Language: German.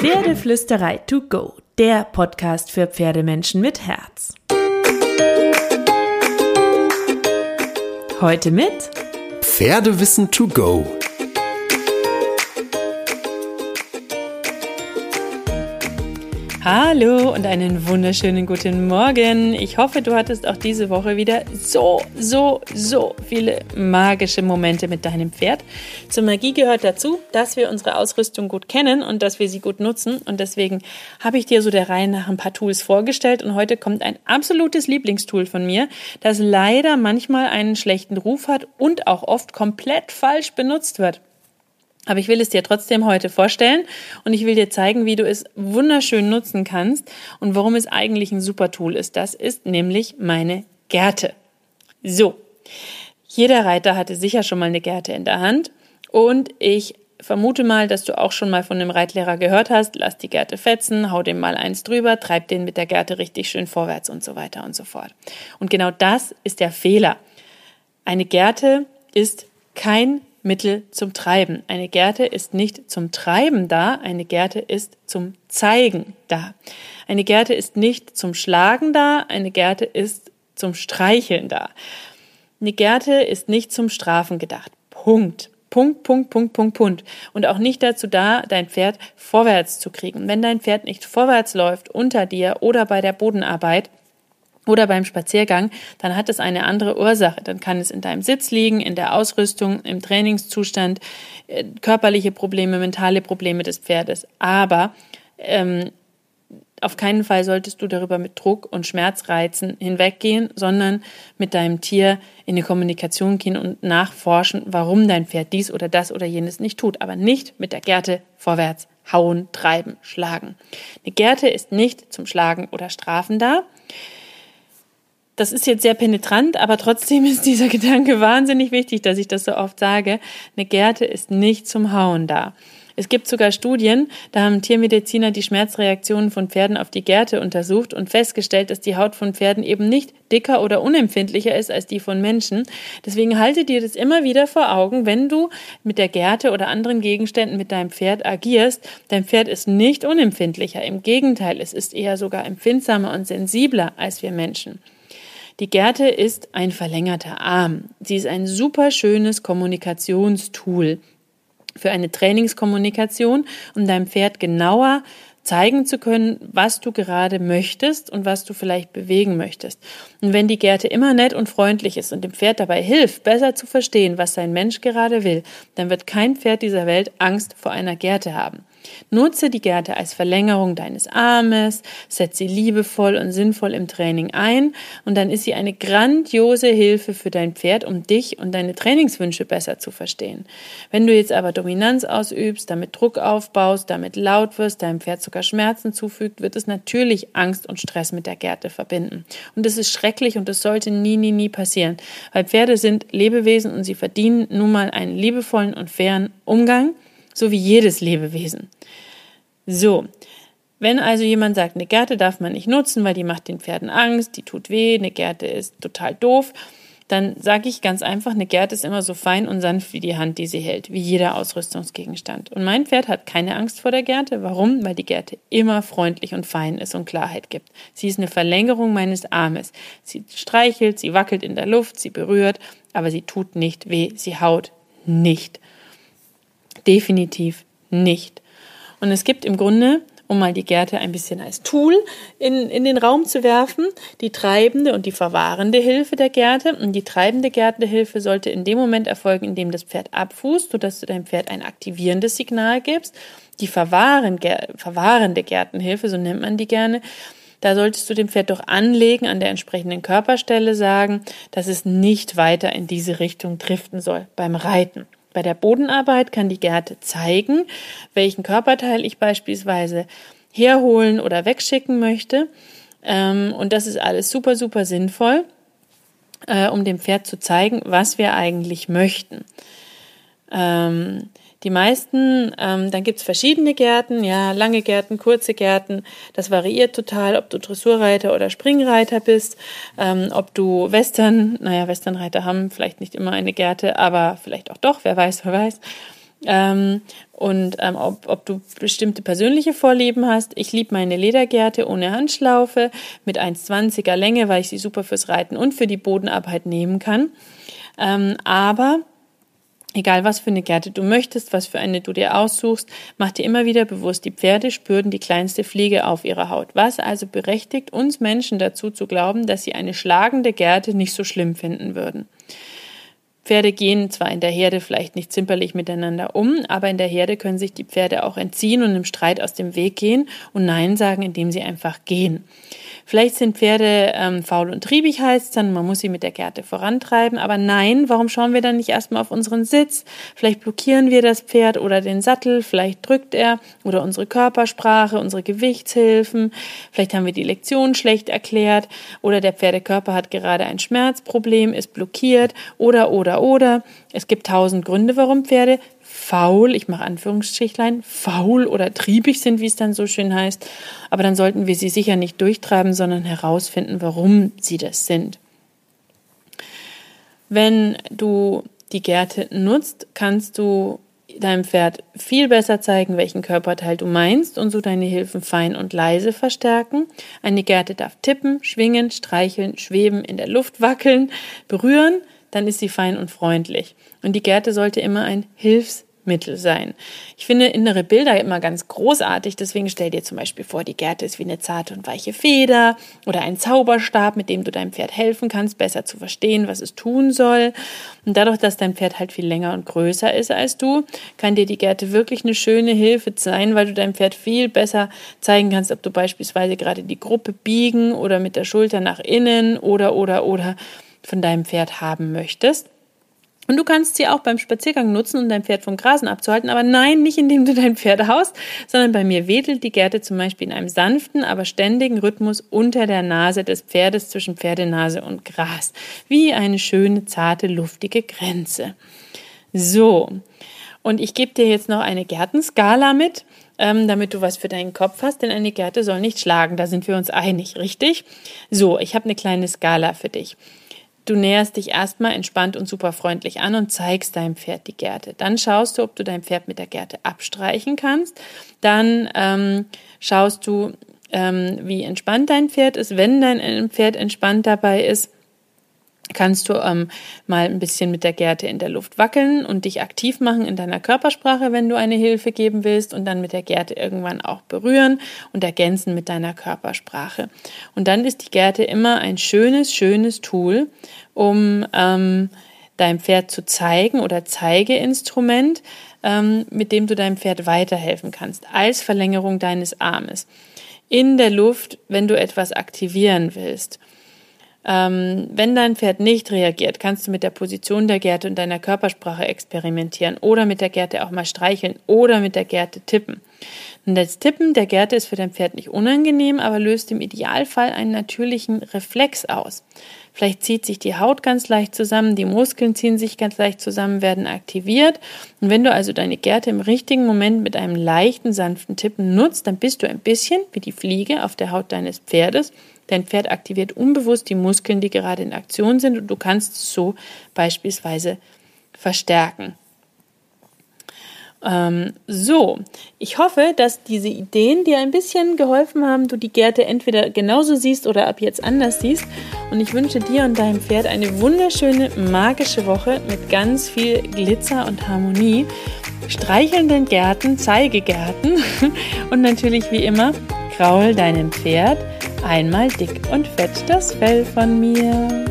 Pferdeflüsterei to go, der Podcast für Pferdemenschen mit Herz. Heute mit Pferdewissen to go Hallo und einen wunderschönen guten Morgen. Ich hoffe, du hattest auch diese Woche wieder so, so, so viele magische Momente mit deinem Pferd. Zur Magie gehört dazu, dass wir unsere Ausrüstung gut kennen und dass wir sie gut nutzen. Und deswegen habe ich dir so der Reihe nach ein paar Tools vorgestellt. Und heute kommt ein absolutes Lieblingstool von mir, das leider manchmal einen schlechten Ruf hat und auch oft komplett falsch benutzt wird. Aber ich will es dir trotzdem heute vorstellen und ich will dir zeigen, wie du es wunderschön nutzen kannst und warum es eigentlich ein super Tool ist. Das ist nämlich meine Gerte. So. Jeder Reiter hatte sicher schon mal eine Gerte in der Hand und ich vermute mal, dass du auch schon mal von einem Reitlehrer gehört hast, lass die Gerte fetzen, hau dem mal eins drüber, treib den mit der Gerte richtig schön vorwärts und so weiter und so fort. Und genau das ist der Fehler. Eine Gerte ist kein Mittel zum Treiben. Eine Gerte ist nicht zum Treiben da, eine Gerte ist zum Zeigen da. Eine Gerte ist nicht zum Schlagen da, eine Gerte ist zum Streicheln da. Eine Gerte ist nicht zum Strafen gedacht. Punkt. Punkt, Punkt, Punkt, Punkt, Punkt. Und auch nicht dazu da, dein Pferd vorwärts zu kriegen. Wenn dein Pferd nicht vorwärts läuft unter dir oder bei der Bodenarbeit, oder beim Spaziergang, dann hat es eine andere Ursache. Dann kann es in deinem Sitz liegen, in der Ausrüstung, im Trainingszustand, äh, körperliche Probleme, mentale Probleme des Pferdes. Aber ähm, auf keinen Fall solltest du darüber mit Druck und Schmerzreizen hinweggehen, sondern mit deinem Tier in die Kommunikation gehen und nachforschen, warum dein Pferd dies oder das oder jenes nicht tut. Aber nicht mit der Gerte vorwärts hauen, treiben, schlagen. Eine Gerte ist nicht zum Schlagen oder Strafen da. Das ist jetzt sehr penetrant, aber trotzdem ist dieser Gedanke wahnsinnig wichtig, dass ich das so oft sage. Eine Gerte ist nicht zum Hauen da. Es gibt sogar Studien, da haben Tiermediziner die Schmerzreaktionen von Pferden auf die Gerte untersucht und festgestellt, dass die Haut von Pferden eben nicht dicker oder unempfindlicher ist als die von Menschen. Deswegen halte dir das immer wieder vor Augen, wenn du mit der Gerte oder anderen Gegenständen mit deinem Pferd agierst. Dein Pferd ist nicht unempfindlicher. Im Gegenteil, es ist eher sogar empfindsamer und sensibler als wir Menschen. Die Gerte ist ein verlängerter Arm. Sie ist ein super schönes Kommunikationstool für eine Trainingskommunikation, um deinem Pferd genauer zeigen zu können, was du gerade möchtest und was du vielleicht bewegen möchtest. Und wenn die Gerte immer nett und freundlich ist und dem Pferd dabei hilft, besser zu verstehen, was sein Mensch gerade will, dann wird kein Pferd dieser Welt Angst vor einer Gerte haben. Nutze die Gerte als Verlängerung deines Armes, setze sie liebevoll und sinnvoll im Training ein und dann ist sie eine grandiose Hilfe für dein Pferd, um dich und deine Trainingswünsche besser zu verstehen. Wenn du jetzt aber Dominanz ausübst, damit Druck aufbaust, damit laut wirst, deinem Pferd sogar Schmerzen zufügt, wird es natürlich Angst und Stress mit der Gerte verbinden. Und das ist schrecklich und das sollte nie, nie, nie passieren, weil Pferde sind Lebewesen und sie verdienen nun mal einen liebevollen und fairen Umgang so wie jedes Lebewesen. So, wenn also jemand sagt, eine Gerte darf man nicht nutzen, weil die macht den Pferden Angst, die tut weh, eine Gerte ist total doof, dann sage ich ganz einfach, eine Gerte ist immer so fein und sanft wie die Hand, die sie hält, wie jeder Ausrüstungsgegenstand. Und mein Pferd hat keine Angst vor der Gerte. Warum? Weil die Gerte immer freundlich und fein ist und Klarheit gibt. Sie ist eine Verlängerung meines Armes. Sie streichelt, sie wackelt in der Luft, sie berührt, aber sie tut nicht weh, sie haut nicht. Definitiv nicht. Und es gibt im Grunde, um mal die Gerte ein bisschen als Tool in, in den Raum zu werfen, die treibende und die verwahrende Hilfe der Gerte. Und die treibende Gärtehilfe sollte in dem Moment erfolgen, in dem das Pferd abfußt, sodass du deinem Pferd ein aktivierendes Signal gibst. Die verwahrende, verwahrende Gärtenhilfe, so nennt man die gerne, da solltest du dem Pferd doch anlegen, an der entsprechenden Körperstelle sagen, dass es nicht weiter in diese Richtung driften soll beim Reiten. Bei der Bodenarbeit kann die Gerte zeigen, welchen Körperteil ich beispielsweise herholen oder wegschicken möchte. Ähm, und das ist alles super, super sinnvoll, äh, um dem Pferd zu zeigen, was wir eigentlich möchten. Die meisten, ähm, dann gibt's verschiedene Gärten, ja, lange Gärten, kurze Gärten. Das variiert total, ob du Dressurreiter oder Springreiter bist, ähm, ob du Western, naja, Westernreiter haben vielleicht nicht immer eine Gärte, aber vielleicht auch doch, wer weiß, wer weiß. Ähm, und ähm, ob, ob du bestimmte persönliche Vorlieben hast. Ich liebe meine Ledergärte ohne Handschlaufe mit 1,20er Länge, weil ich sie super fürs Reiten und für die Bodenarbeit nehmen kann. Ähm, aber Egal was für eine Gerte du möchtest, was für eine du dir aussuchst, mach dir immer wieder bewusst, die Pferde spürten die kleinste Fliege auf ihrer Haut. Was also berechtigt uns Menschen dazu zu glauben, dass sie eine schlagende Gerte nicht so schlimm finden würden. Pferde gehen zwar in der Herde vielleicht nicht zimperlich miteinander um, aber in der Herde können sich die Pferde auch entziehen und im Streit aus dem Weg gehen und Nein sagen, indem sie einfach gehen. Vielleicht sind Pferde ähm, faul und triebig, heißt dann, man muss sie mit der Gerte vorantreiben. Aber nein, warum schauen wir dann nicht erstmal auf unseren Sitz? Vielleicht blockieren wir das Pferd oder den Sattel, vielleicht drückt er oder unsere Körpersprache, unsere Gewichtshilfen. Vielleicht haben wir die Lektion schlecht erklärt oder der Pferdekörper hat gerade ein Schmerzproblem, ist blockiert oder, oder, oder. Es gibt tausend Gründe, warum Pferde faul, ich mache Anführungsstrichlein, faul oder triebig sind, wie es dann so schön heißt. Aber dann sollten wir sie sicher nicht durchtreiben, sondern herausfinden, warum sie das sind. Wenn du die Gerte nutzt, kannst du deinem Pferd viel besser zeigen, welchen Körperteil du meinst und so deine Hilfen fein und leise verstärken. Eine Gerte darf tippen, schwingen, streicheln, schweben, in der Luft wackeln, berühren, dann ist sie fein und freundlich. Und die Gerte sollte immer ein Hilfs Mittel sein. Ich finde innere Bilder immer ganz großartig, deswegen stell dir zum Beispiel vor, die Gerte ist wie eine zarte und weiche Feder oder ein Zauberstab, mit dem du deinem Pferd helfen kannst, besser zu verstehen, was es tun soll. Und dadurch, dass dein Pferd halt viel länger und größer ist als du, kann dir die Gerte wirklich eine schöne Hilfe sein, weil du deinem Pferd viel besser zeigen kannst, ob du beispielsweise gerade die Gruppe biegen oder mit der Schulter nach innen oder oder oder von deinem Pferd haben möchtest. Und du kannst sie auch beim Spaziergang nutzen, um dein Pferd vom Grasen abzuhalten. Aber nein, nicht indem du dein Pferd haust, sondern bei mir wedelt die Gerte zum Beispiel in einem sanften, aber ständigen Rhythmus unter der Nase des Pferdes zwischen Pferdenase und Gras. Wie eine schöne, zarte, luftige Grenze. So. Und ich gebe dir jetzt noch eine Gärtenskala mit, ähm, damit du was für deinen Kopf hast, denn eine Gerte soll nicht schlagen. Da sind wir uns einig, richtig? So, ich habe eine kleine Skala für dich. Du näherst dich erstmal entspannt und super freundlich an und zeigst deinem Pferd die Gerte. Dann schaust du, ob du dein Pferd mit der Gerte abstreichen kannst. Dann ähm, schaust du, ähm, wie entspannt dein Pferd ist. Wenn dein Pferd entspannt dabei ist, kannst du ähm, mal ein bisschen mit der Gerte in der Luft wackeln und dich aktiv machen in deiner Körpersprache, wenn du eine Hilfe geben willst und dann mit der Gerte irgendwann auch berühren und ergänzen mit deiner Körpersprache. Und dann ist die Gerte immer ein schönes, schönes Tool, um ähm, deinem Pferd zu zeigen oder Zeigeinstrument, ähm, mit dem du deinem Pferd weiterhelfen kannst, als Verlängerung deines Armes. In der Luft, wenn du etwas aktivieren willst. Ähm, wenn dein Pferd nicht reagiert, kannst du mit der Position der Gerte und deiner Körpersprache experimentieren oder mit der Gerte auch mal streicheln oder mit der Gerte tippen. Und das Tippen der Gerte ist für dein Pferd nicht unangenehm, aber löst im Idealfall einen natürlichen Reflex aus. Vielleicht zieht sich die Haut ganz leicht zusammen, die Muskeln ziehen sich ganz leicht zusammen, werden aktiviert. Und wenn du also deine Gerte im richtigen Moment mit einem leichten, sanften Tippen nutzt, dann bist du ein bisschen wie die Fliege auf der Haut deines Pferdes Dein Pferd aktiviert unbewusst die Muskeln, die gerade in Aktion sind und du kannst es so beispielsweise verstärken. Ähm, so, ich hoffe, dass diese Ideen dir ein bisschen geholfen haben, du die Gerte entweder genauso siehst oder ab jetzt anders siehst. Und ich wünsche dir und deinem Pferd eine wunderschöne, magische Woche mit ganz viel Glitzer und Harmonie, streichelnden Gärten, Zeigegärten und natürlich wie immer, kraul deinem Pferd Einmal dick und fett das Fell von mir.